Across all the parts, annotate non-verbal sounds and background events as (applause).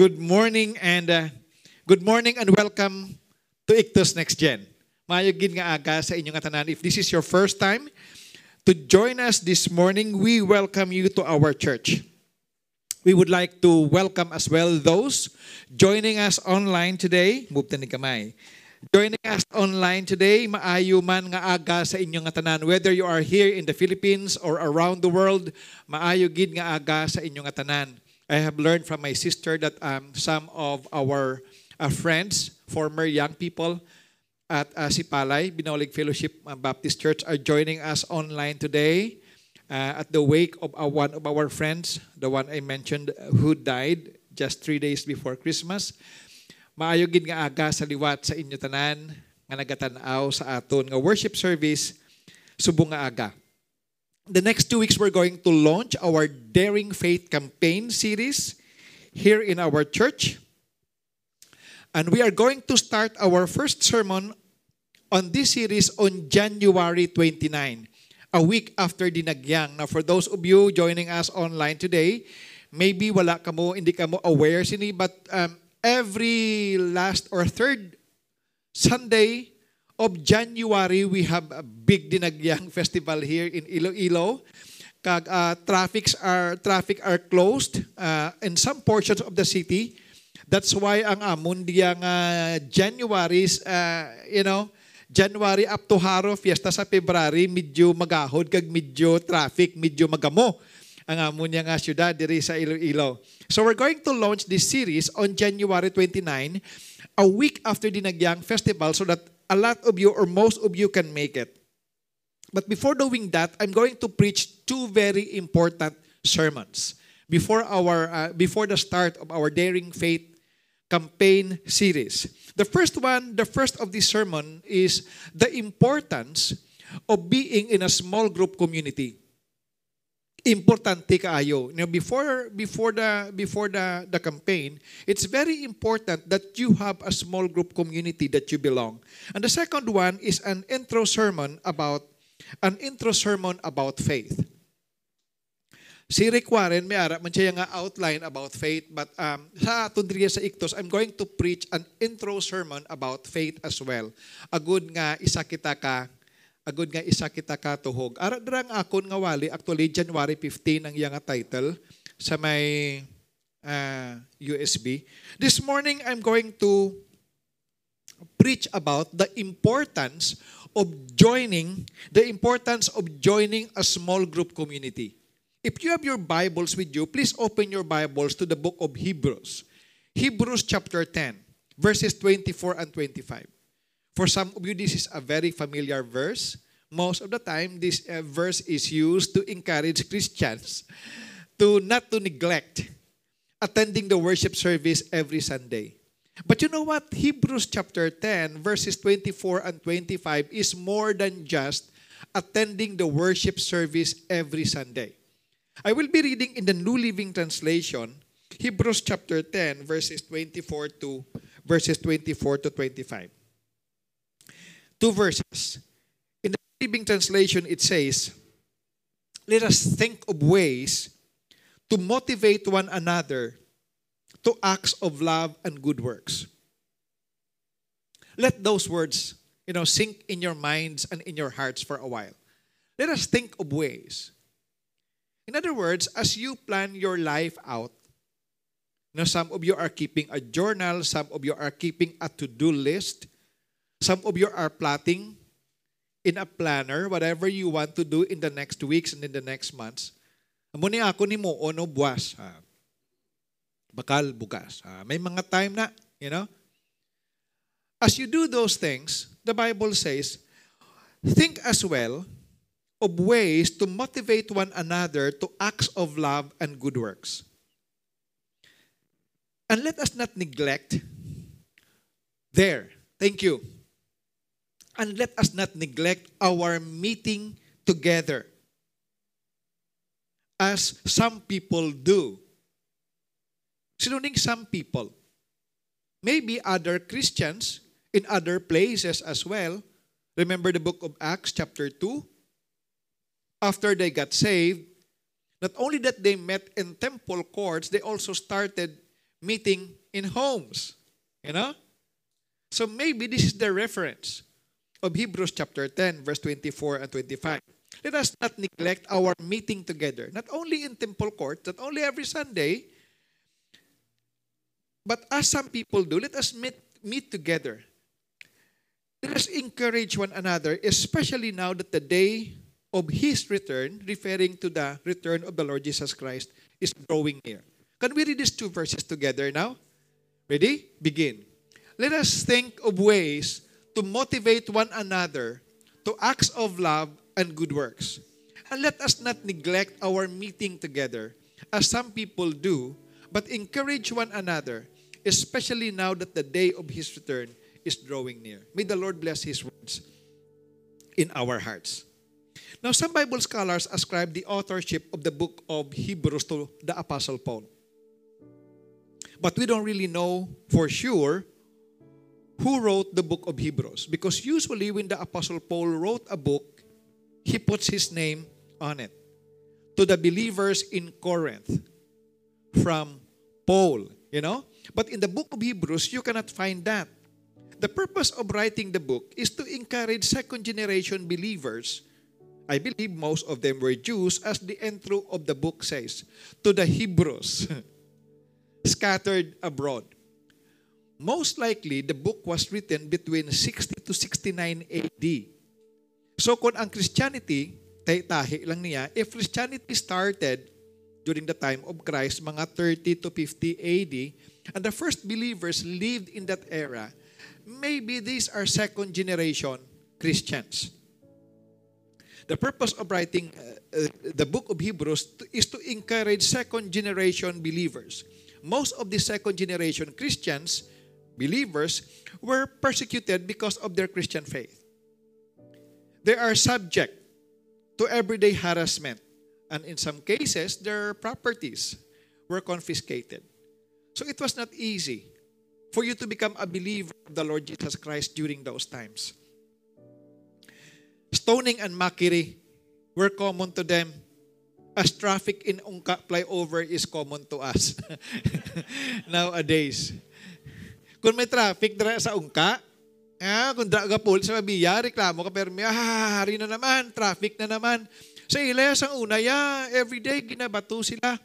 Good morning and uh, good morning and welcome to Ictus Next Gen. Mayagin nga aga sa inyong atanan. If this is your first time to join us this morning, we welcome you to our church. We would like to welcome as well those joining us online today. Move ni kamay. Joining us online today, maayo man nga aga sa inyong atanan. Whether you are here in the Philippines or around the world, maayo gid nga aga sa inyong atanan. I have learned from my sister that um, some of our uh, friends, former young people at uh, Sipalay, Binolig Fellowship uh, Baptist Church are joining us online today uh, at the wake of uh, one of our friends, the one I mentioned who died just three days before Christmas. Maayo gid nga aga sa liwat sa inyo tanan nga nagatanaw sa aton nga worship service subong nga aga. The next two weeks we're going to launch our Daring Faith campaign series here in our church. And we are going to start our first sermon on this series on January 29, a week after Dinagyang. Now, for those of you joining us online today, maybe wala ka hindi ka aware sini, but um, every last or third Sunday of January, we have a big Dinagyang (laughs) festival here in Iloilo. Kag uh, traffics are traffic are closed uh, in some portions of the city. That's why ang amon diyang uh, January, uh, you know, January up to Haro, fiesta sa February, medyo magahod, kag medyo traffic, medyo magamo ang amon niya nga syudad diri sa Iloilo. So we're going to launch this series on January 29, a week after the Nagyang Festival so that a lot of you or most of you can make it. But before doing that, I'm going to preach two very important sermons before our uh, before the start of our Daring Faith campaign series. The first one, the first of this sermon is the importance of being in a small group community. Importante kaayo. Know, before before the before the the campaign, it's very important that you have a small group community that you belong. And the second one is an intro sermon about an intro sermon about faith. Si Rick Warren, may ara man siya nga outline about faith, but um, sa tundriya sa Iktos, I'm going to preach an intro sermon about faith as well. Agud nga isa kita ka agud nga isa kita ka tuhog. Ara drang akon nga wali, actually January 15 ang iyang title sa may uh, USB. This morning, I'm going to preach about the importance of joining, the importance of joining a small group community. If you have your Bibles with you, please open your Bibles to the book of Hebrews. Hebrews chapter 10, verses 24 and 25. For some of you, this is a very familiar verse. Most of the time, this uh, verse is used to encourage Christians to not to neglect attending the worship service every Sunday. But you know what? Hebrews chapter 10, verses 24 and 25 is more than just attending the worship service every Sunday. I will be reading in the New Living Translation, Hebrews chapter 10, verses 24 to verses 24 to 25. Two verses. In the Living Translation, it says, Let us think of ways to motivate one another to acts of love and good works. Let those words, you know, sink in your minds and in your hearts for a while. Let us think of ways. In other words, as you plan your life out, you know, some of you are keeping a journal, some of you are keeping a to-do list, some of you are plotting in a planner whatever you want to do in the next weeks and in the next months. Amo ni ako ni mo ono buwas. Ha. Bakal bukas. Ha. May mga time na, you know. As you do those things, the Bible says, think as well of ways to motivate one another to acts of love and good works. And let us not neglect there. Thank you. And let us not neglect our meeting together as some people do. Sinuning some people. Maybe other Christians in other places as well. Remember the book of Acts, chapter 2? After they got saved, not only that they met in temple courts, they also started meeting in homes. You know? So maybe this is the reference of Hebrews chapter 10, verse 24 and 25. Let us not neglect our meeting together, not only in temple court, not only every Sunday, but as some people do, let us meet, meet together. Let us encourage one another, especially now that the day of His return, referring to the return of the Lord Jesus Christ, is drawing near. Can we read these two verses together now? Ready? Begin. Let us think of ways to motivate one another to acts of love and good works. And let us not neglect our meeting together, as some people do, but encourage one another, especially now that the day of His return is drawing near. May the Lord bless His words in our hearts. Now, some Bible scholars ascribe the authorship of the book of Hebrews to the Apostle Paul. But we don't really know for sure who wrote the book of Hebrews because usually when the Apostle Paul wrote a book, he puts his name on it. To the believers in Corinth from Paul, you know? But in the book of Hebrews, you cannot find that. The purpose of writing the book is to encourage second generation believers. I believe most of them were Jews, as the intro of the book says, to the Hebrews (laughs) scattered abroad. Most likely, the book was written between 60 to 69 AD. So kung ang Christianity, tahi lang niya, if Christianity started during the time of Christ, mga 30 to 50 AD, and the first believers lived in that era, maybe these are second generation Christians. The purpose of writing uh, uh, the book of Hebrews is to encourage second generation believers. Most of the second generation Christians, believers, were persecuted because of their Christian faith. They are subject to everyday harassment, and in some cases, their properties were confiscated. So it was not easy for you to become a believer of the Lord Jesus Christ during those times. Stoning and mockery were common to them as traffic in Ungka flyover is common to us (laughs) nowadays. Kung may traffic sa Ungka, Ah, kung draga pool sa mabiya, reklamo ka, pero may ah, hari na naman, traffic na naman. Sa Iles, ang una, ya, everyday, ginabato sila,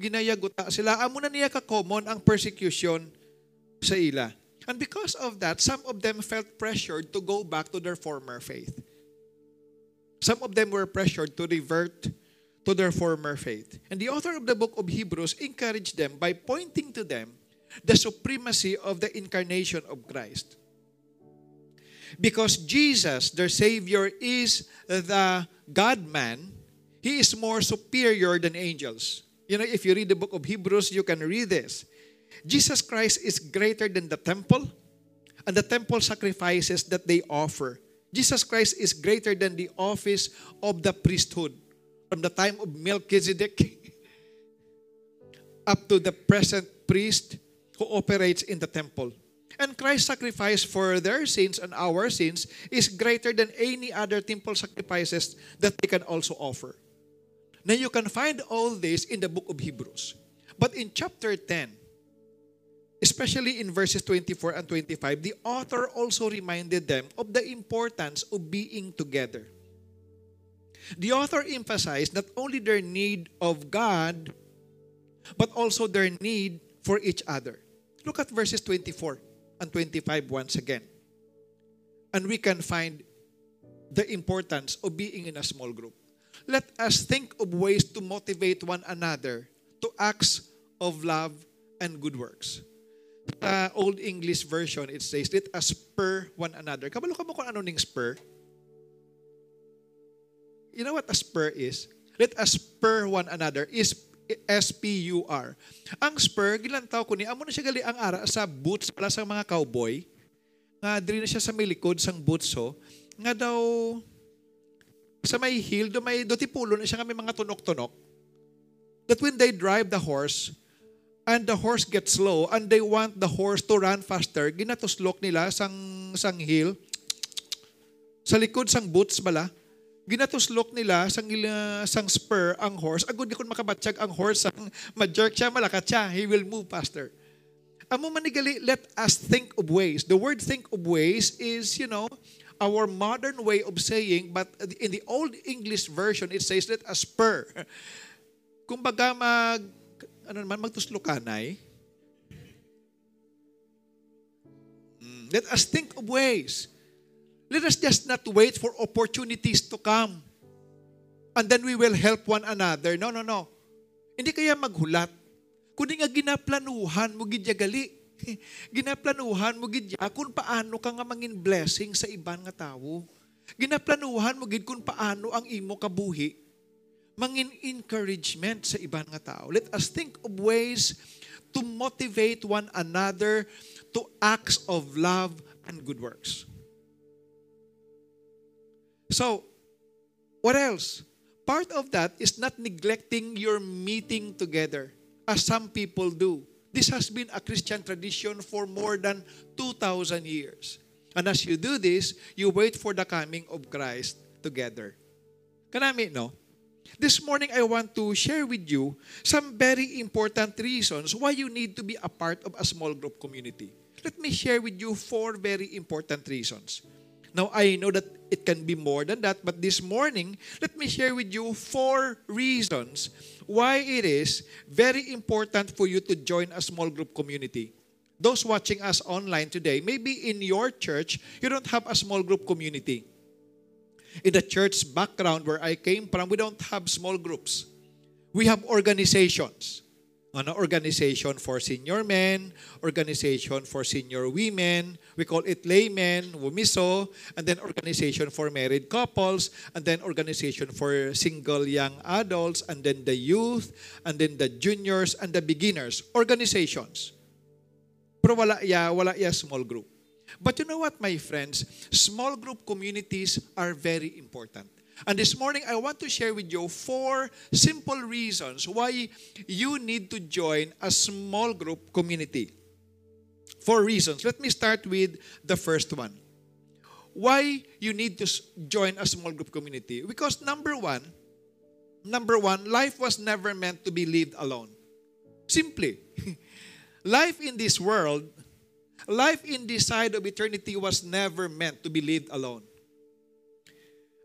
ginayaguta sila. Amo na niya ka-common ang persecution sa ila. And because of that, some of them felt pressured to go back to their former faith. Some of them were pressured to revert to their former faith. And the author of the book of Hebrews encouraged them by pointing to them the supremacy of the incarnation of Christ. Because Jesus, their Savior, is the God-man, He is more superior than angels. You know, if you read the book of Hebrews, you can read this. Jesus Christ is greater than the temple and the temple sacrifices that they offer. Jesus Christ is greater than the office of the priesthood from the time of Melchizedek (laughs) up to the present priest who operates in the temple. And Christ's sacrifice for their sins and our sins is greater than any other temple sacrifices that they can also offer. Now you can find all this in the book of Hebrews. But in chapter 10, especially in verses 24 and 25, the author also reminded them of the importance of being together. The author emphasized not only their need of God, but also their need for each other. Look at verses 24 and 25 once again. And we can find the importance of being in a small group. Let us think of ways to motivate one another to acts of love and good works. The Old English version, it says, let us spur one another. Kabalo ka mo kung ano ning spur? You know what a spur is? Let us spur one another is S-P-U-R. Ang spur, gilantaw ko ni, amo na siya gali ang ara sa boots pala sa mga cowboy. Nga, diri na siya sa may likod sang boots ho. Nga daw, sa may hill, do may do tipulo na siya kami mga tunok-tunok. That when they drive the horse, and the horse gets slow, and they want the horse to run faster, ginatuslok nila sang, sang hill, sa likod sang boots bala, ginatuslok nila sang sang spur ang horse agud di kun makabatsyag ang horse sang ma-jerk siya malakat siya he will move faster Amo manigali, let us think of ways. The word think of ways is, you know, our modern way of saying, but in the old English version, it says let us spur. (laughs) Kumbaga mag, ano naman, magtuslukanay. Mm, Let us think of ways. Let us just not wait for opportunities to come. And then we will help one another. No, no, no. Hindi kaya maghulat. Kundi nga ginaplanuhan mo gidya gali. (laughs) Ginaplanuhan mo gidya kung paano ka nga mangin blessing sa iban nga tao. Ginaplanuhan mo gid kung paano ang imo kabuhi mangin encouragement sa iban nga tao. Let us think of ways to motivate one another to acts of love and good works. So, what else? Part of that is not neglecting your meeting together, as some people do. This has been a Christian tradition for more than 2,000 years. And as you do this, you wait for the coming of Christ together. Can I, Kanami, no? This morning, I want to share with you some very important reasons why you need to be a part of a small group community. Let me share with you four very important reasons. Now, I know that it can be more than that, but this morning, let me share with you four reasons why it is very important for you to join a small group community. Those watching us online today, maybe in your church, you don't have a small group community. In the church background where I came from, we don't have small groups. We have organizations. Ano, organization for senior men, organization for senior women, we call it laymen, wumiso, and then organization for married couples, and then organization for single young adults, and then the youth, and then the juniors, and the beginners. Organizations. Pero wala ya, wala ya small group. But you know what, my friends? Small group communities are very important. And this morning, I want to share with you four simple reasons why you need to join a small group community. Four reasons. Let me start with the first one. Why you need to join a small group community? Because number one, number one, life was never meant to be lived alone. Simply, (laughs) life in this world, life in this side of eternity was never meant to be lived alone.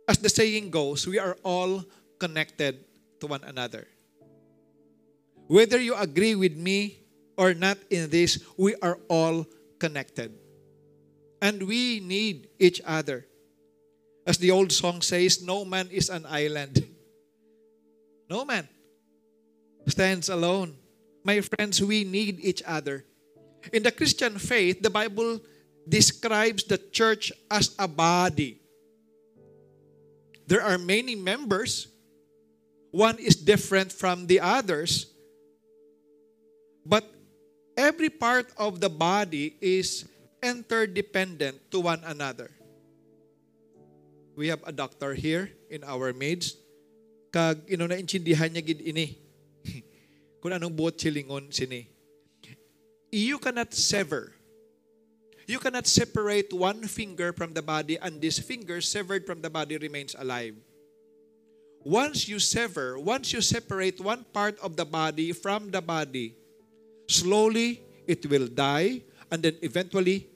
As the saying goes, we are all connected to one another. Whether you agree with me or not in this, we are all connected. And we need each other. As the old song says, no man is an island. No man stands alone. My friends, we need each other. In the Christian faith, the Bible describes the church as a body. There are many members. One is different from the others. But every part of the body is interdependent to one another. We have a doctor here in our midst. Kag ino na intindihan niya gid ini. (laughs) Kung anong buot silingon sini. You cannot sever. You cannot separate one finger from the body and this finger severed from the body remains alive. Once you sever, once you separate one part of the body from the body, slowly it will die and then eventually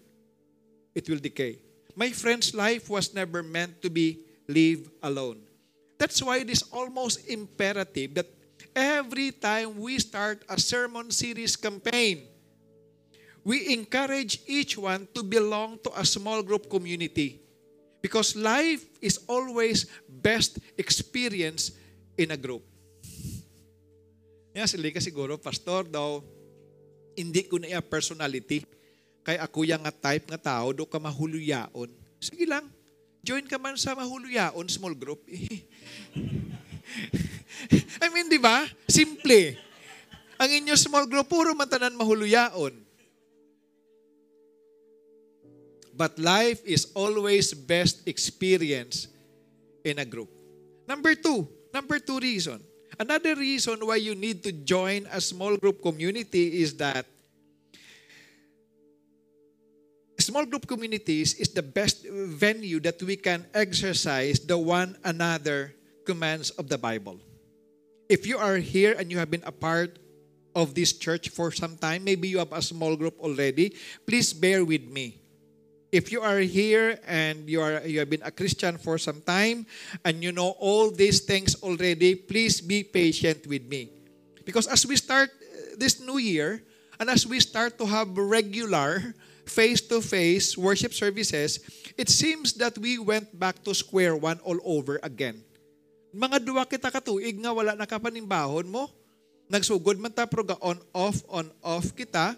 it will decay. My friend's life was never meant to be lived alone. That's why it is almost imperative that every time we start a sermon series campaign, we encourage each one to belong to a small group community because life is always best experienced in a group. Yan, sila ka siguro, pastor daw, hindi ko na iya personality. Kay ako yung nga type nga tao, do ka mahuluyaon. Sige lang, join ka man sa mahuluyaon small group. (laughs) I mean, di ba? Simple. Ang inyo small group, puro matanan mahuluyaon. But life is always best experienced in a group. Number two, number two reason. Another reason why you need to join a small group community is that small group communities is the best venue that we can exercise the one another commands of the Bible. If you are here and you have been a part of this church for some time, maybe you have a small group already, please bear with me. If you are here and you are you have been a Christian for some time and you know all these things already, please be patient with me. Because as we start uh, this new year and as we start to have regular face-to-face worship services, it seems that we went back to square one all over again. Mga duwa kita katuig nga wala nakapanimbahon mo. Nagsugod man ta pero on off on off kita.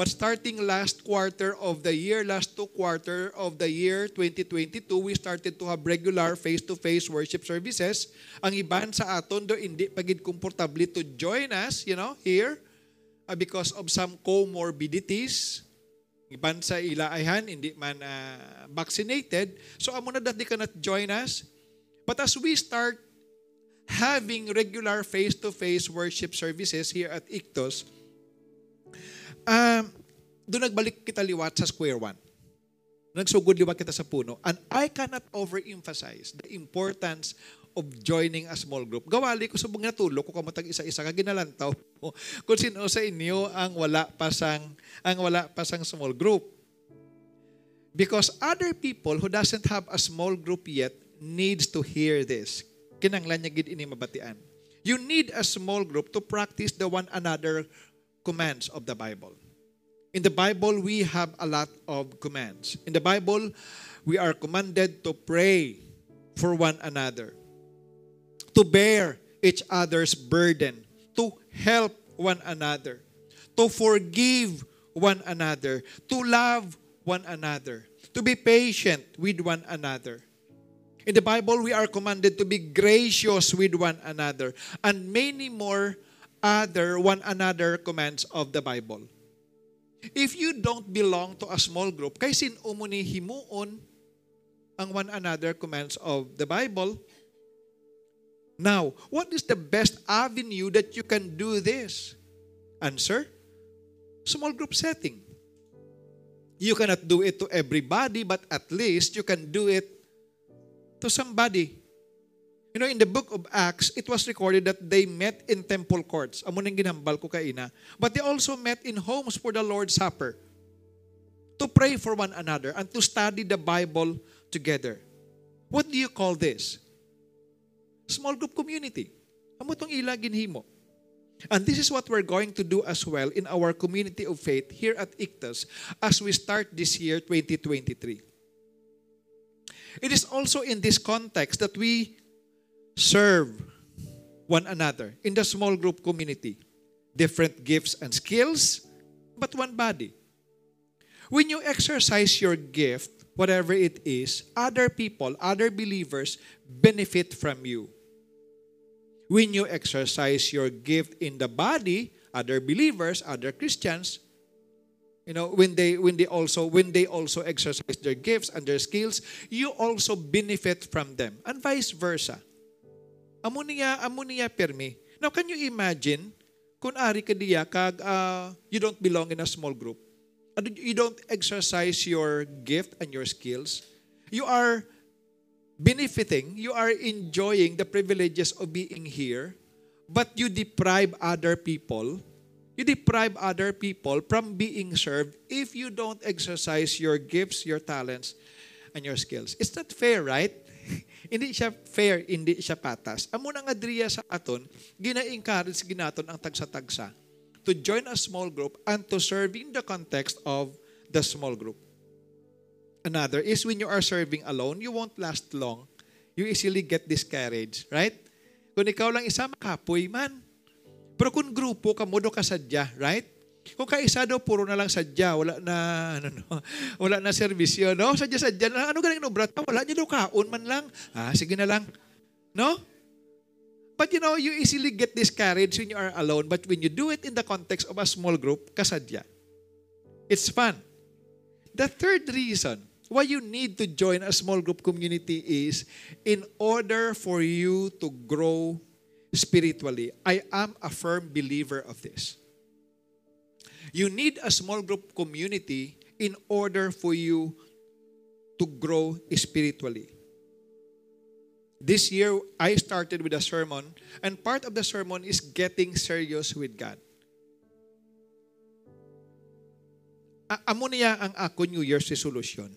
But starting last quarter of the year, last two quarter of the year 2022, we started to have regular face-to-face worship services. Ang iban sa aton do hindi pagid komportable to join us, you know, here uh, because of some comorbidities. Iban sa ilaayhan, hindi man uh, vaccinated. So amo na that they cannot join us. But as we start having regular face-to-face worship services here at Ictos, um, doon nagbalik kita liwat sa square one. Nagsugod liwat kita sa puno. And I cannot overemphasize the importance of joining a small group. Gawali ko sa mga tulo ko kamatag isa-isa ka ginalantaw mo (laughs) kung sino sa inyo ang wala pasang ang wala pasang small group. Because other people who doesn't have a small group yet needs to hear this. Kinanglan niya gid ini mabatian. You need a small group to practice the one another commands of the Bible. In the Bible, we have a lot of commands. In the Bible, we are commanded to pray for one another, to bear each other's burden, to help one another, to forgive one another, to love one another, to be patient with one another. In the Bible, we are commanded to be gracious with one another, and many more other one another commands of the Bible. If you don't belong to a small group, kay sin umuni himuon ang one another commands of the Bible. Now, what is the best avenue that you can do this? Answer, small group setting. You cannot do it to everybody, but at least you can do it to somebody. You know, in the book of Acts, it was recorded that they met in temple courts. Amo nang ginambal ko kaina. But they also met in homes for the Lord's Supper to pray for one another and to study the Bible together. What do you call this? Small group community. Amo tong ila ginhimo. And this is what we're going to do as well in our community of faith here at Ictus as we start this year 2023. It is also in this context that we serve one another in the small group community. Different gifts and skills, but one body. When you exercise your gift, whatever it is, other people, other believers benefit from you. When you exercise your gift in the body, other believers, other Christians, you know, when they when they also when they also exercise their gifts and their skills, you also benefit from them, and vice versa. Amo niya permi. Now, can you imagine kung ari ka diya kag uh, you don't belong in a small group. You don't exercise your gift and your skills. You are benefiting, you are enjoying the privileges of being here, but you deprive other people You deprive other people from being served if you don't exercise your gifts, your talents, and your skills. It's not fair, right? (laughs) hindi siya fair, hindi siya patas. Amo nga driya sa aton, gina-encourage ginaton ang tagsa-tagsa to join a small group and to serve in the context of the small group. Another is when you are serving alone, you won't last long. You easily get discouraged, right? Kung ikaw lang isa, makapoy man. Pero kung grupo ka, modo ka sadya, right? Kung kaisa daw, puro na lang sadya, wala na, ano, no, (laughs) wala na servisyo, no? Sadya-sadya na, ano galing no, brat? Wala niya daw kaon man lang. Ah, sige na lang. No? But you know, you easily get discouraged when you are alone. But when you do it in the context of a small group, kasadya. It's fun. The third reason why you need to join a small group community is in order for you to grow spiritually. I am a firm believer of this. You need a small group community in order for you to grow spiritually. This year, I started with a sermon, and part of the sermon is getting serious with God. Amo niya ang ako New Year's resolution.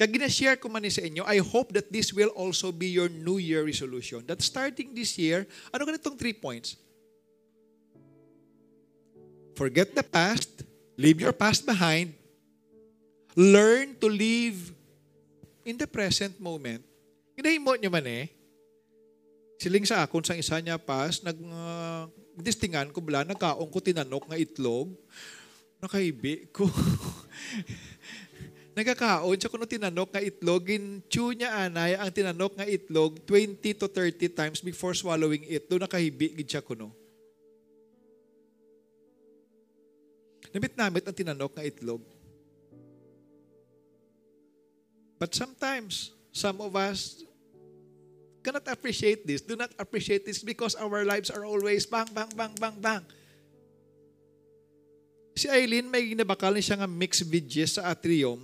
Kag ginashare ko man sa inyo, I hope that this will also be your New Year resolution. That starting this year, ano ganitong three points? Forget the past, leave your past behind, learn to live in the present moment. Ginahimo niya man eh. Siling sa akon sa isa niya pas, nag uh, distingan ko bala, nagkaong ko tinanok nga itlog. Nakaibi ko. (laughs) Nagkakaon siya kuno tinanok nga itlog, ginchew niya anay ang tinanok nga itlog 20 to 30 times before swallowing it. Doon nakahibi gid siya kuno. Namit-namit ang tinanok nga itlog. But sometimes, some of us cannot appreciate this, do not appreciate this because our lives are always bang, bang, bang, bang, bang. Si Eileen, may ginabakal siya nga mixed veggies sa atrium.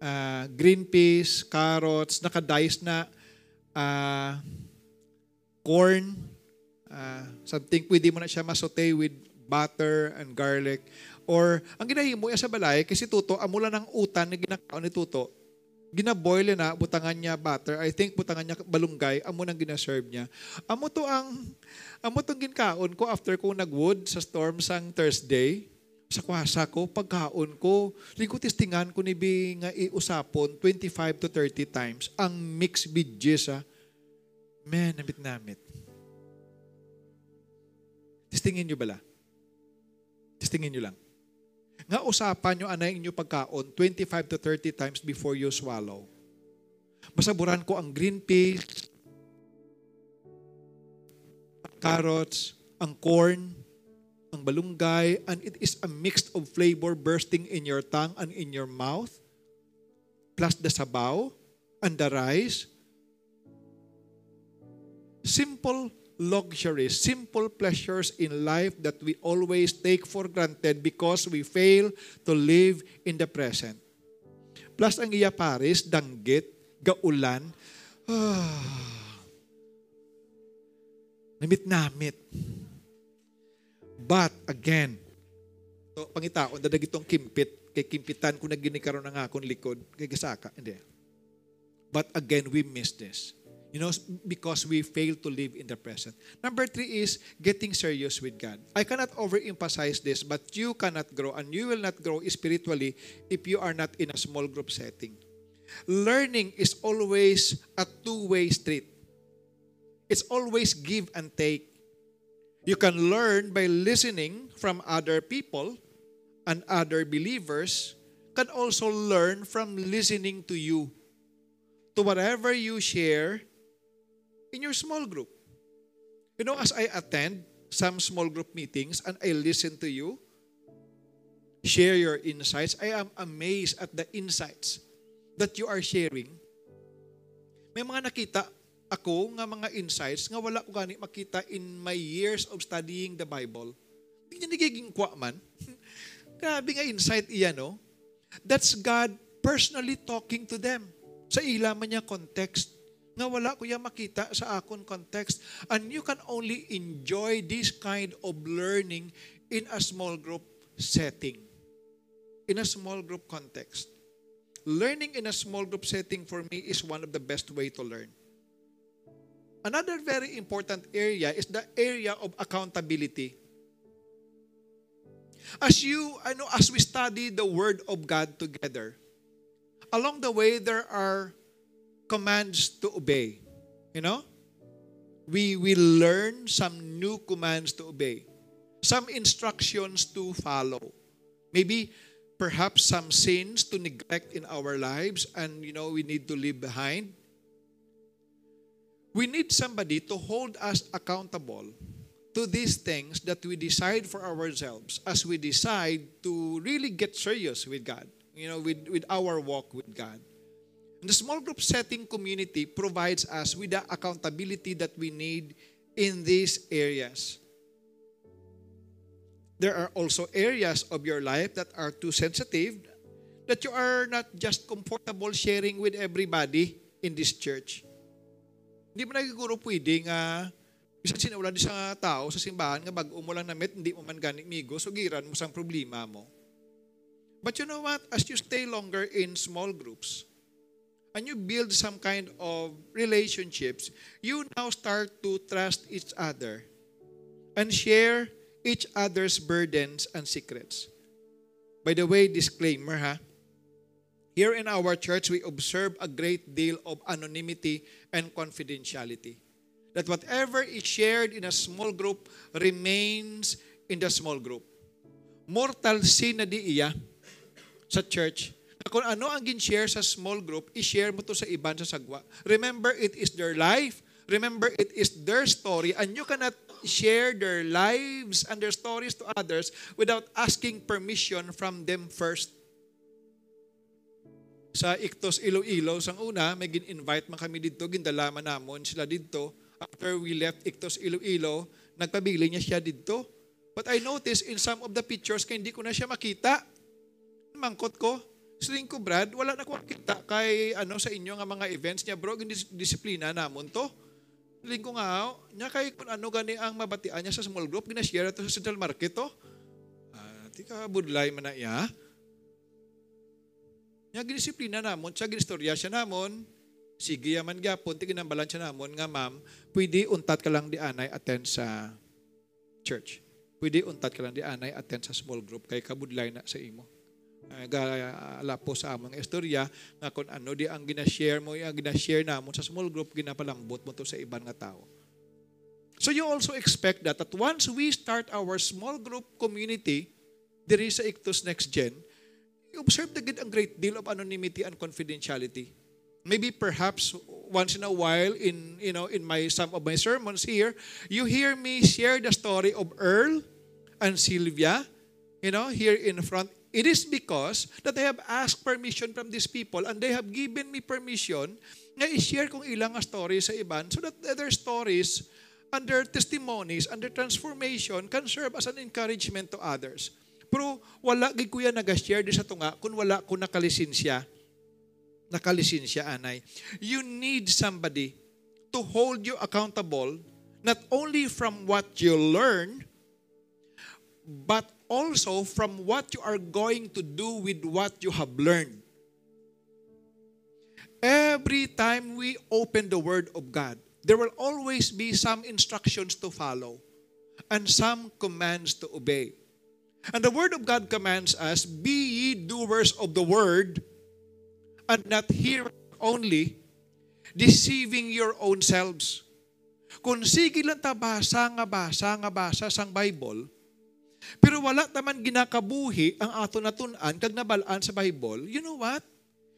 Uh, green peas, carrots, nakadice na uh, corn, uh, something pwede mo na siya masote with butter and garlic. Or, ang ginahimo sa balay, kasi tuto, amula ng utan na ginakaon ni tuto, ginaboil na, butangan niya butter. I think butangan niya balunggay, amo nang ginaserve niya. Amo to ang, amo tong ginkaon ko after ko nagwood sa storm sang Thursday sa kwasa ko, pagkaon ko, ligo testingan ko ni Bi nga iusapon 25 to 30 times ang mixed bidges ha. Man, namit-namit. Testingin nyo bala? Testingin nyo lang. Nga usapan nyo anay inyo pagkaon 25 to 30 times before you swallow. Masaburan ko ang green peas, carrots, ang corn, ang balunggay, and it is a mix of flavor bursting in your tongue and in your mouth, plus the sabaw and the rice. Simple luxuries, simple pleasures in life that we always take for granted because we fail to live in the present. Plus ang iya pares, danggit, gaulan, ah, namit-namit. But again, to, pangitaon, dadag itong kimpit, kay kimpitan ko na ginikaroon ng akong likod, kay gasaka, hindi. But again, we miss this. You know, because we fail to live in the present. Number three is getting serious with God. I cannot overemphasize this, but you cannot grow and you will not grow spiritually if you are not in a small group setting. Learning is always a two-way street. It's always give and take. You can learn by listening from other people and other believers can also learn from listening to you. To whatever you share in your small group. You know, as I attend some small group meetings and I listen to you, share your insights, I am amazed at the insights that you are sharing. May mga nakita ako nga mga insights nga wala ko gani makita in my years of studying the Bible. Hindi niya nagiging kwa man. (laughs) Grabe nga insight iyan, no? That's God personally talking to them. Sa ila man niya context nga wala ko yan makita sa akon context. And you can only enjoy this kind of learning in a small group setting. In a small group context. Learning in a small group setting for me is one of the best way to learn. Another very important area is the area of accountability. As you, I know, as we study the Word of God together, along the way there are commands to obey. You know? We will learn some new commands to obey. Some instructions to follow. Maybe perhaps some sins to neglect in our lives and you know we need to leave behind. We need somebody to hold us accountable to these things that we decide for ourselves as we decide to really get serious with God, you know, with, with our walk with God. The small group setting community provides us with the accountability that we need in these areas. There are also areas of your life that are too sensitive that you are not just comfortable sharing with everybody in this church. Hindi mo nagiguro pwede nga Bisan sinaulan di sa tao sa simbahan nga bag-o mo lang namit, hindi mo man gani migo, sugiran mo sang problema mo. But you know what? As you stay longer in small groups, and you build some kind of relationships, you now start to trust each other and share each other's burdens and secrets. By the way, disclaimer ha, here in our church, we observe a great deal of anonymity and confidentiality. That whatever is shared in a small group remains in the small group. Mortal sin na di iya sa church kung ano ang gin-share sa small group, i-share mo to sa iban sa sagwa. Remember, it is their life. Remember, it is their story and you cannot share their lives and their stories to others without asking permission from them first. Sa Iktos Iloilo, sang una, may gin-invite man kami dito, gindalaman namon sila dito. After we left Iktos Iloilo, nagpabili niya siya dito. But I noticed in some of the pictures, kaya hindi ko na siya makita. Mangkot ko, Siling ko, Brad, wala na ko kita kay ano sa inyo nga mga events niya, bro, dis- disiplina namon to. Siling ko nga, nya kay kung ano gani ang mabatian niya sa small group, ginashare to sa central market to. Ah, di ka budlay man na iya. Nya gidisiplina namon, siya ginistorya siya namon. Sige yaman gyapon, ti ginambalan siya namon nga ma'am, pwede untat ka lang di anay attend sa church. Pwede untat ka lang di anay attend sa small group kay kabudlay na sa imo uh, gala po sa among istorya nga kung ano di ang ginashare mo, ang ginashare namon sa small group, ginapalambot mo to sa ibang nga tao. So you also expect that that once we start our small group community, there is a Ictus Next Gen, you observe the good, a great deal of anonymity and confidentiality. Maybe perhaps once in a while in you know in my some of my sermons here, you hear me share the story of Earl and Sylvia, you know, here in front It is because that I have asked permission from these people and they have given me permission na i-share kong ilang stories sa iban so that their stories and their testimonies and their transformation can serve as an encouragement to others. Pero wala gid kuya nag-share di sa tunga kung wala ko nakalisensya. Nakalisensya anay. You need somebody to hold you accountable not only from what you learn but also from what you are going to do with what you have learned. Every time we open the Word of God, there will always be some instructions to follow and some commands to obey. And the Word of God commands us, Be ye doers of the Word, and not hearers only, deceiving your own selves. Kung sige lang ta basa nga basa nga basa sang Bible, pero wala taman ginakabuhi ang ato natunan kag nabalaan sa Bible, you know what?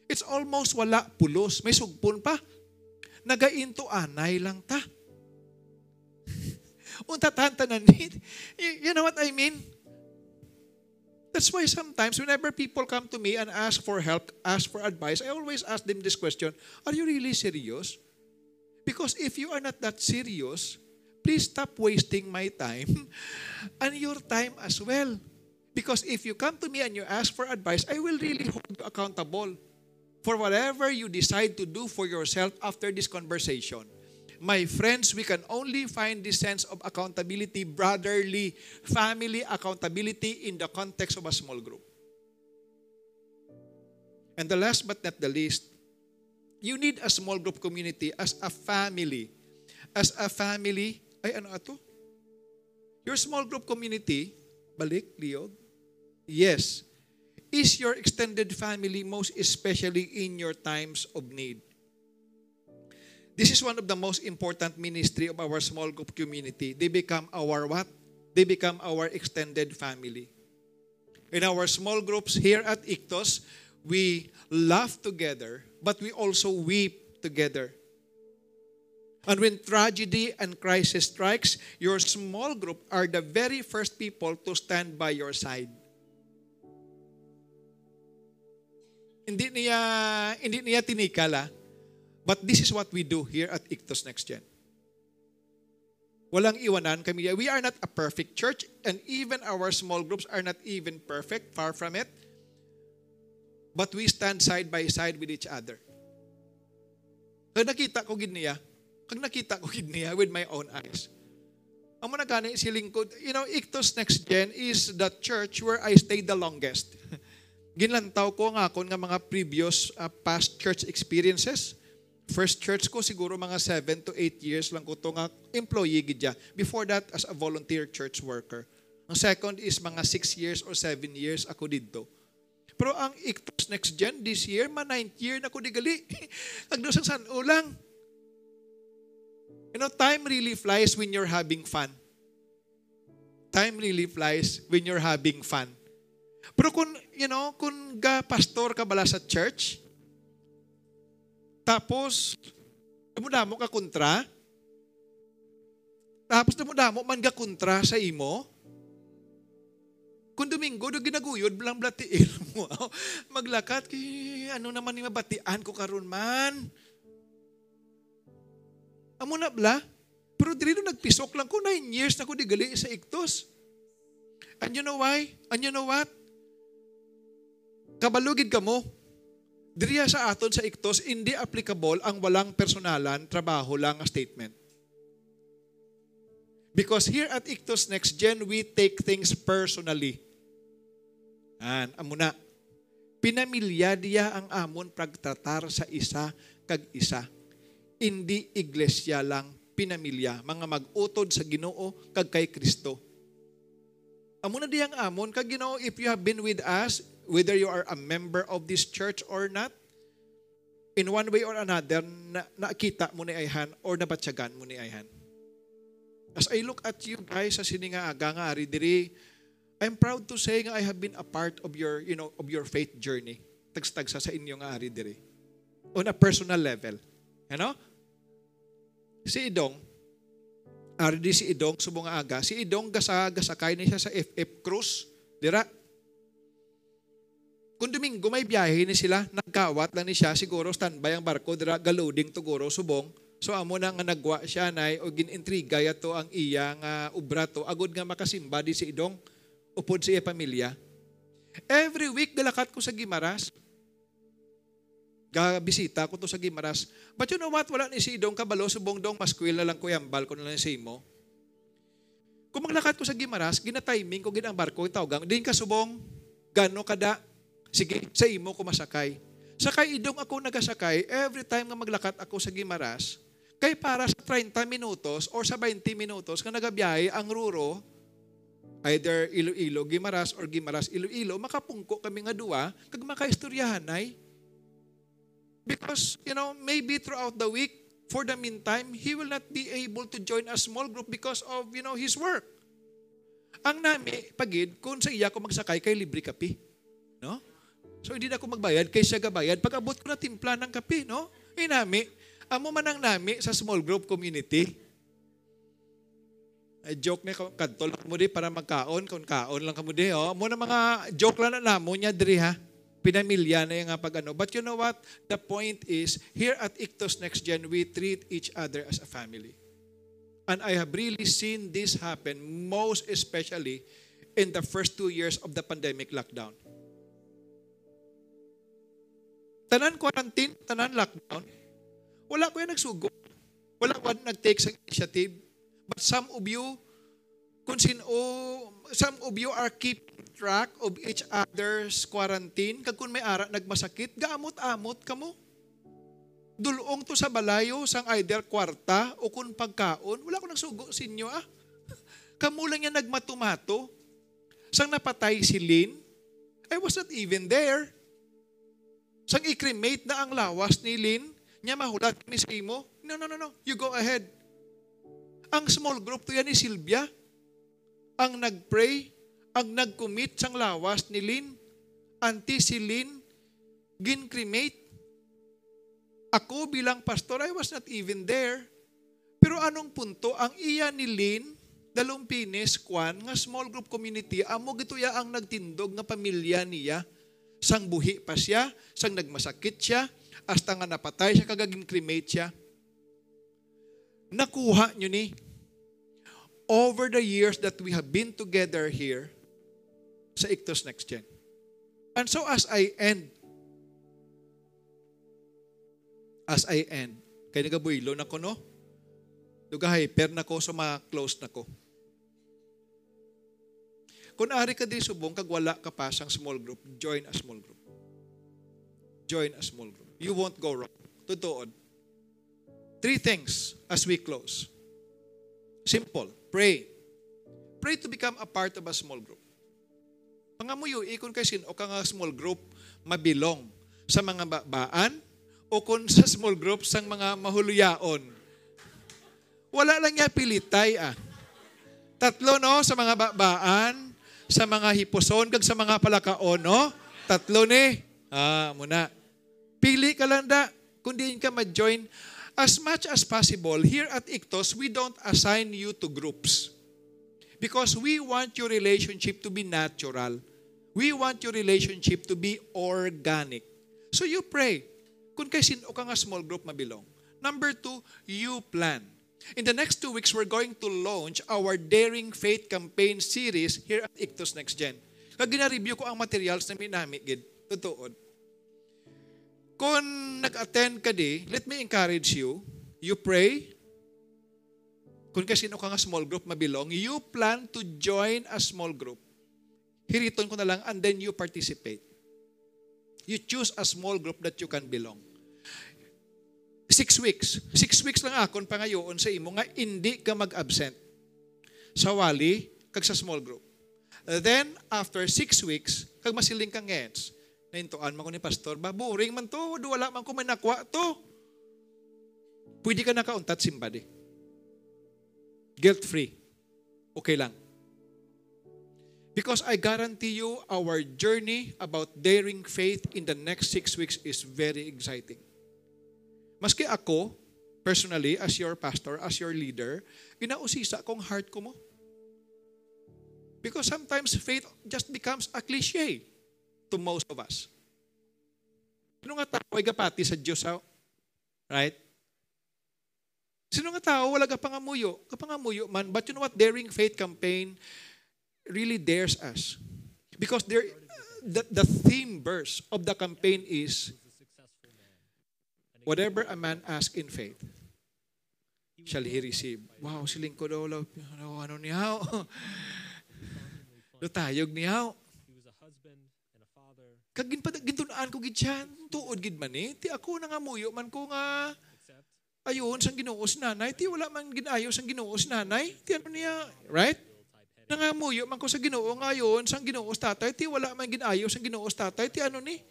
It's almost wala pulos. May sugpon pa. Nagainto anay lang ta. (laughs) Unta tanan You know what I mean? That's why sometimes whenever people come to me and ask for help, ask for advice, I always ask them this question, are you really serious? Because if you are not that serious, please stop wasting my time (laughs) and your time as well. Because if you come to me and you ask for advice, I will really hold you accountable for whatever you decide to do for yourself after this conversation. My friends, we can only find this sense of accountability, brotherly, family accountability in the context of a small group. And the last but not the least, you need a small group community as a family. As a family, ay, ano ato? Your small group community, balik, Leo? Yes. Is your extended family most especially in your times of need? This is one of the most important ministry of our small group community. They become our what? They become our extended family. In our small groups here at Ictos, we laugh together, but we also weep together. And when tragedy and crisis strikes, your small group are the very first people to stand by your side. Hindi niya, hindi niya tinikala, but this is what we do here at Ictus Next Gen. Walang iwanan kami. We are not a perfect church and even our small groups are not even perfect, far from it. But we stand side by side with each other. So nakita ko gid niya, Kag nakita ko gid niya with my own eyes. Amo na gani si lingkod. You know, Ictus Next Gen is the church where I stayed the longest. (laughs) ginlantaw ko nga akon nga mga previous uh, past church experiences. First church ko siguro mga 7 to 8 years lang ko to nga employee gidya. Before that as a volunteer church worker. Ang second is mga 6 years or 7 years ako dito. Pero ang Ictus Next Gen this year, ma 9th year na ko digali. Agdos (laughs) ang san ulang. You know, time really flies when you're having fun. Time really flies when you're having fun. Pero kung, you know, kung ga pastor ka bala sa church, tapos, damo ka kontra, tapos damo man ga kontra sa imo, kung Domingo, do ginaguyod, blang blatiil mo. (laughs) Maglakat, kay ano naman yung mabatian ko karon man. Amo na bla? Pero dili nagpisok lang ko, nine years na ko di gali sa iktos. And you know why? And you know what? Kabalugid ka mo. Diriya sa aton sa iktos, hindi applicable ang walang personalan, trabaho lang a statement. Because here at Ictus Next Gen, we take things personally. An, amo na. Pinamilya diya ang amon pagtratar sa isa kag isa. Hindi iglesia lang pinamilya, mga mag-utod sa Ginoo kag kay Kristo. Amo na diyang amon kag Ginoo if you have been with us, whether you are a member of this church or not, in one way or another, na, nakita mo ni Ayhan or nabatsagan mo ni Ayhan. As I look at you guys sa sininga aga nga ari diri, I'm proud to say nga I have been a part of your, you know, of your faith journey. Tagstagsa sa inyo nga ari diri. On a personal level. You know? Si Idong, ari di si Idong subong aga, si Idong gasa gasakay ni siya sa FF Cruise, dira. Kung Domingo may biyahe ni sila, nagkawat lang ni siya, siguro standby ang barko, dira galuding tuguro subong, So amo na nga nagwa siya nay o ginintriga yato ang iya nga ubra to. Agud nga makasimba di si idong. Upod sa iya pamilya. Every week galakat ko sa Gimaras. Gabisita ko to sa Gimaras. But you know what? Wala ni si idong kabalo subong dong maskwil na lang ko yambal ko na lang sa imo. Kung maglakat ko sa Gimaras, gina-timing ko ginang barko tawgang din ka subong gano kada sige sa imo ko masakay. Sakay idong ako nagasakay, every time nga maglakat ako sa Gimaras, Kay para sa 30 minutos or sa 20 minutos nga nagabiyahe ang ruro, either Iloilo, Gimaras or Gimaras, Iloilo, makapungko kami nga duwa, kag makaistoryahan ay. Because, you know, maybe throughout the week, for the meantime, he will not be able to join a small group because of, you know, his work. Ang nami, pagid, kung sa iya ko magsakay, kay libre kape. No? So, hindi na ako magbayad, kay siya gabayad. Pag abot ko na timpla ng kape, no? Inami, Amo man ang nami sa small group community. Ay, joke na kadto lang mo di para magkaon, kung kaon lang kamo di. Oh. Mo na mga joke lang na namo niya diri ha. Pinamilya na yung pag ano. But you know what? The point is, here at Ictus Next Gen, we treat each other as a family. And I have really seen this happen, most especially in the first two years of the pandemic lockdown. Tanan quarantine, tanan lockdown, wala ko yung nagsugo. Wala ko nag-take sa initiative. But some of you, kung sino, some of you are keep track of each other's quarantine. Kag kung may ara nagmasakit, gaamot-amot kamo. Dulong to sa balayo, sang either kwarta o kung pagkaon, wala ko nagsugo sa inyo ah. (laughs) Kamu lang yan nagmatumato. Sang napatay si Lynn, I was not even there. Sang i-cremate na ang lawas ni Lynn, Nya mahulat ni sa imo? No, no, no, no. You go ahead. Ang small group to yan ni Silvia. Ang nagpray, ang nag-commit sang lawas ni Lynn. Anti si Lynn, gin-cremate. Ako bilang pastor, I was not even there. Pero anong punto? Ang iya ni Lynn, dalong pinis, kwan, nga small group community, amo gito ya ang nagtindog nga pamilya niya. Sang buhi pa siya, sang nagmasakit siya, hasta nga napatay siya kagaging cremate siya. Nakuha nyo ni, over the years that we have been together here sa Ictus Next Gen. And so as I end, as I end, kay nagabuylo na ko, no? Duga hyper na ko, so ma-close na ko. Kung ari ka di subong, kag wala ka pa sang small group, join a small group. Join a small group. You won't go wrong. Totoo. Three things as we close. Simple. Pray. Pray to become a part of a small group. Pangamuyo, ikon kay sin o ka nga small group mabilong sa mga babaan o kung sa small group sang mga mahuluyaon. Wala lang niya pilitay ah. Tatlo no sa mga babaan, sa mga hipuson, kag sa mga palakaon no? Tatlo ni. Ah, muna. Pili ka lang da kung di ka ma-join as much as possible, here at Ictos, we don't assign you to groups. Because we want your relationship to be natural. We want your relationship to be organic. So you pray. Kung kay sino ka nga small group mabilong. Number two, you plan. In the next two weeks, we're going to launch our Daring Faith campaign series here at Ictos Next Gen. Kag gina-review ko ang materials na minami, gid. Totoo. Kung nag-attend ka di, let me encourage you. You pray. Kung kasi sino ka nga small group mabilong, you plan to join a small group. Hiriton ko na lang, and then you participate. You choose a small group that you can belong. Six weeks. Six weeks lang akon pa ngayon sa imo nga hindi ka mag-absent sa wali kag sa small group. Then, after six weeks, kag masiling kang ngets, naintuan man ko ni pastor, ba, boring man to, wala man ko may nakwa to. Pwede ka nakauntat simbadi. Guilt-free. Okay lang. Because I guarantee you, our journey about daring faith in the next six weeks is very exciting. Maski ako, personally, as your pastor, as your leader, ginausisa kong heart ko mo. Because sometimes faith just becomes a cliche to most of us. Sino nga tao ay gapati sa Diyos? Right? Sino nga tao wala ka pangamuyo? Kapangamuyo man. But you know what? Daring Faith campaign really dares us. Because there, the, the theme verse of the campaign is, whatever a man asks in faith, shall he receive. Wow, siling ko daw, ano, ano niya? Lutayog (laughs) niya. He was a husband and a father, Kag ginpad gintunaan ko gid siya, tuod gid man eh. Ti ako na nga muyo man ko nga ayon sang Ginoo si nanay, ti wala man ginayo sang Ginoo si nanay. Ti ano niya, right? Nangamuyo man ko sa Ginoo ngayon sang Ginoo tatay, ti wala man ginayo sang Ginoo tatay, ti ano ni?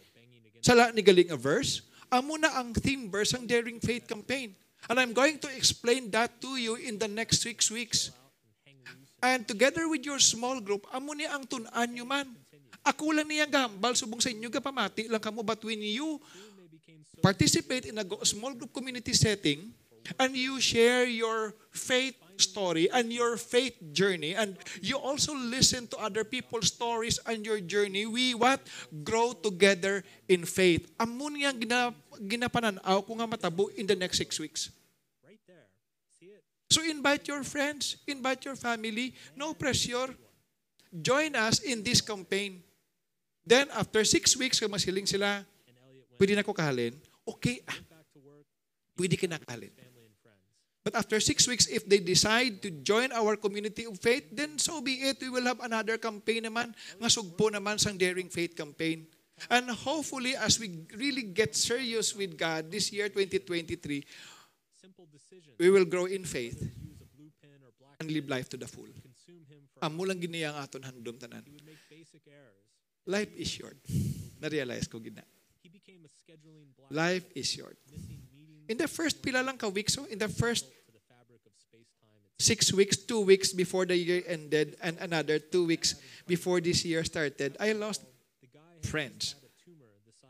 Sala ni galing a verse. Amo na ang theme verse ang Daring Faith campaign. And I'm going to explain that to you in the next six weeks. And together with your small group, amo ni ang tunan nyo man. Ako lang niya gambal, subong sa inyo, kapamati lang kamo, but when you participate in a small group community setting, and you share your faith story and your faith journey, and you also listen to other people's stories and your journey, we what? Grow together in faith. Amo niya gina, ginapananaw ko nga matabo in the next six weeks. So invite your friends, invite your family, no pressure. Join us in this campaign. Then after six weeks, kung masiling sila, pwede na ko kahalin, okay, ah, pwede ka na kahalin. Family and friends. But after six weeks, if they decide to join our community of faith, then so be it. We will have another campaign naman, nga sugpo naman sang Daring Faith campaign. And hopefully, as we really get serious with God this year, 2023, we will grow in faith Use a blue pen or black and live life to the full. Amo lang giniyang aton handom tanan. he would make basic errors. Life is short. Na-realize ko gina. He became a scheduling black Life is short. In the first pila lang ka weeks, so in the first six weeks, two weeks before the year ended, and another two weeks before this year started, I lost friends.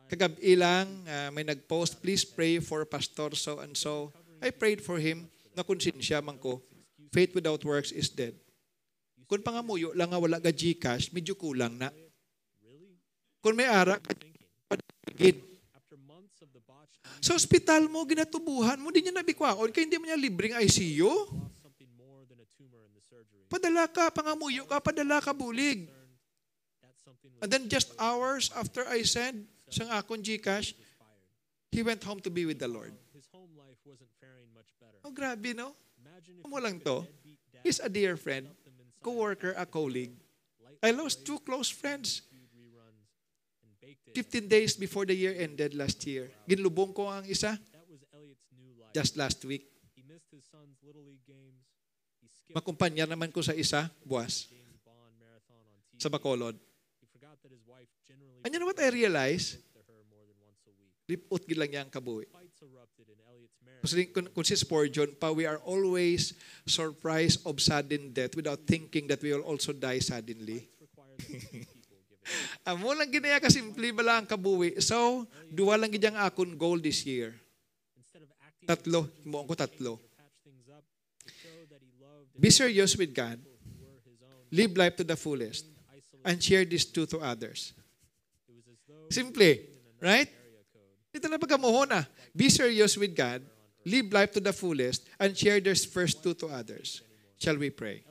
Kagabi lang, ah, may nag-post, please pray for Pastor so and so. I prayed for him, na konsensya man ko, faith without works is dead. Kung pangamuyo lang nga wala ka Gcash, medyo kulang na. Kung may ara, thinking. gid. After months of the botched Sa ospital mo, ginatubuhan mo, di niya nabikwaon, kaya hindi mo niya libreng ICU. lost something more than a tumor in the surgery. Padala ka, pangamuyo ka, padala ka bulig. And then just hours after I sent sang akong Gcash, he went home to be with the Lord. His. Oh, grabe, no? Mo lang to. He's a dear friend, co-worker, a colleague. I lost two close friends. viewed reruns and baked it. 15 days before the year ended last year. Ginlubong ko ang isa That was Elliot's new life. just last week. Makumpanya naman ko sa isa, buwas, sa Bacolod. And you know what I realized? spoke to her more than once a week. Lipot gid lang niya ang kabuhi. Kung, si Spurgeon pa, we are always surprised of sudden death without thinking that we will also die suddenly. (laughs) Amo lang ginaya ka simple bala ang kabuhi. So, duwa lang gid ang akon goal this year. Tatlo, himuon ko tatlo. Be serious with God. Live life to the fullest. And share this truth to others. Another right? Ito na pagkamuhon na. Be serious with God. Live life to the fullest. And share this first truth to others. Shall we pray?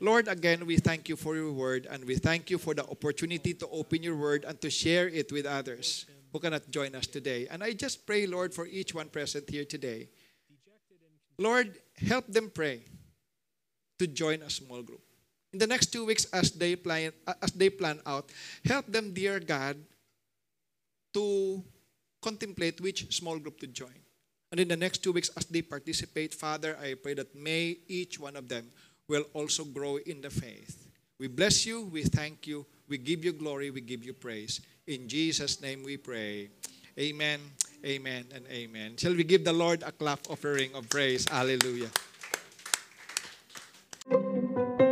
Lord, again, we thank you for your word and we thank you for the opportunity to open your word and to share it with others who cannot join us today. And I just pray, Lord, for each one present here today. Lord, help them pray to join a small group. In the next two weeks, as they plan, as they plan out, help them, dear God, to contemplate which small group to join. And in the next two weeks, as they participate, Father, I pray that may each one of them will also grow in the faith. We bless you, we thank you, we give you glory, we give you praise. In Jesus' name we pray. Amen, amen, and amen. Shall we give the Lord a clap offering of praise? Hallelujah. Thank you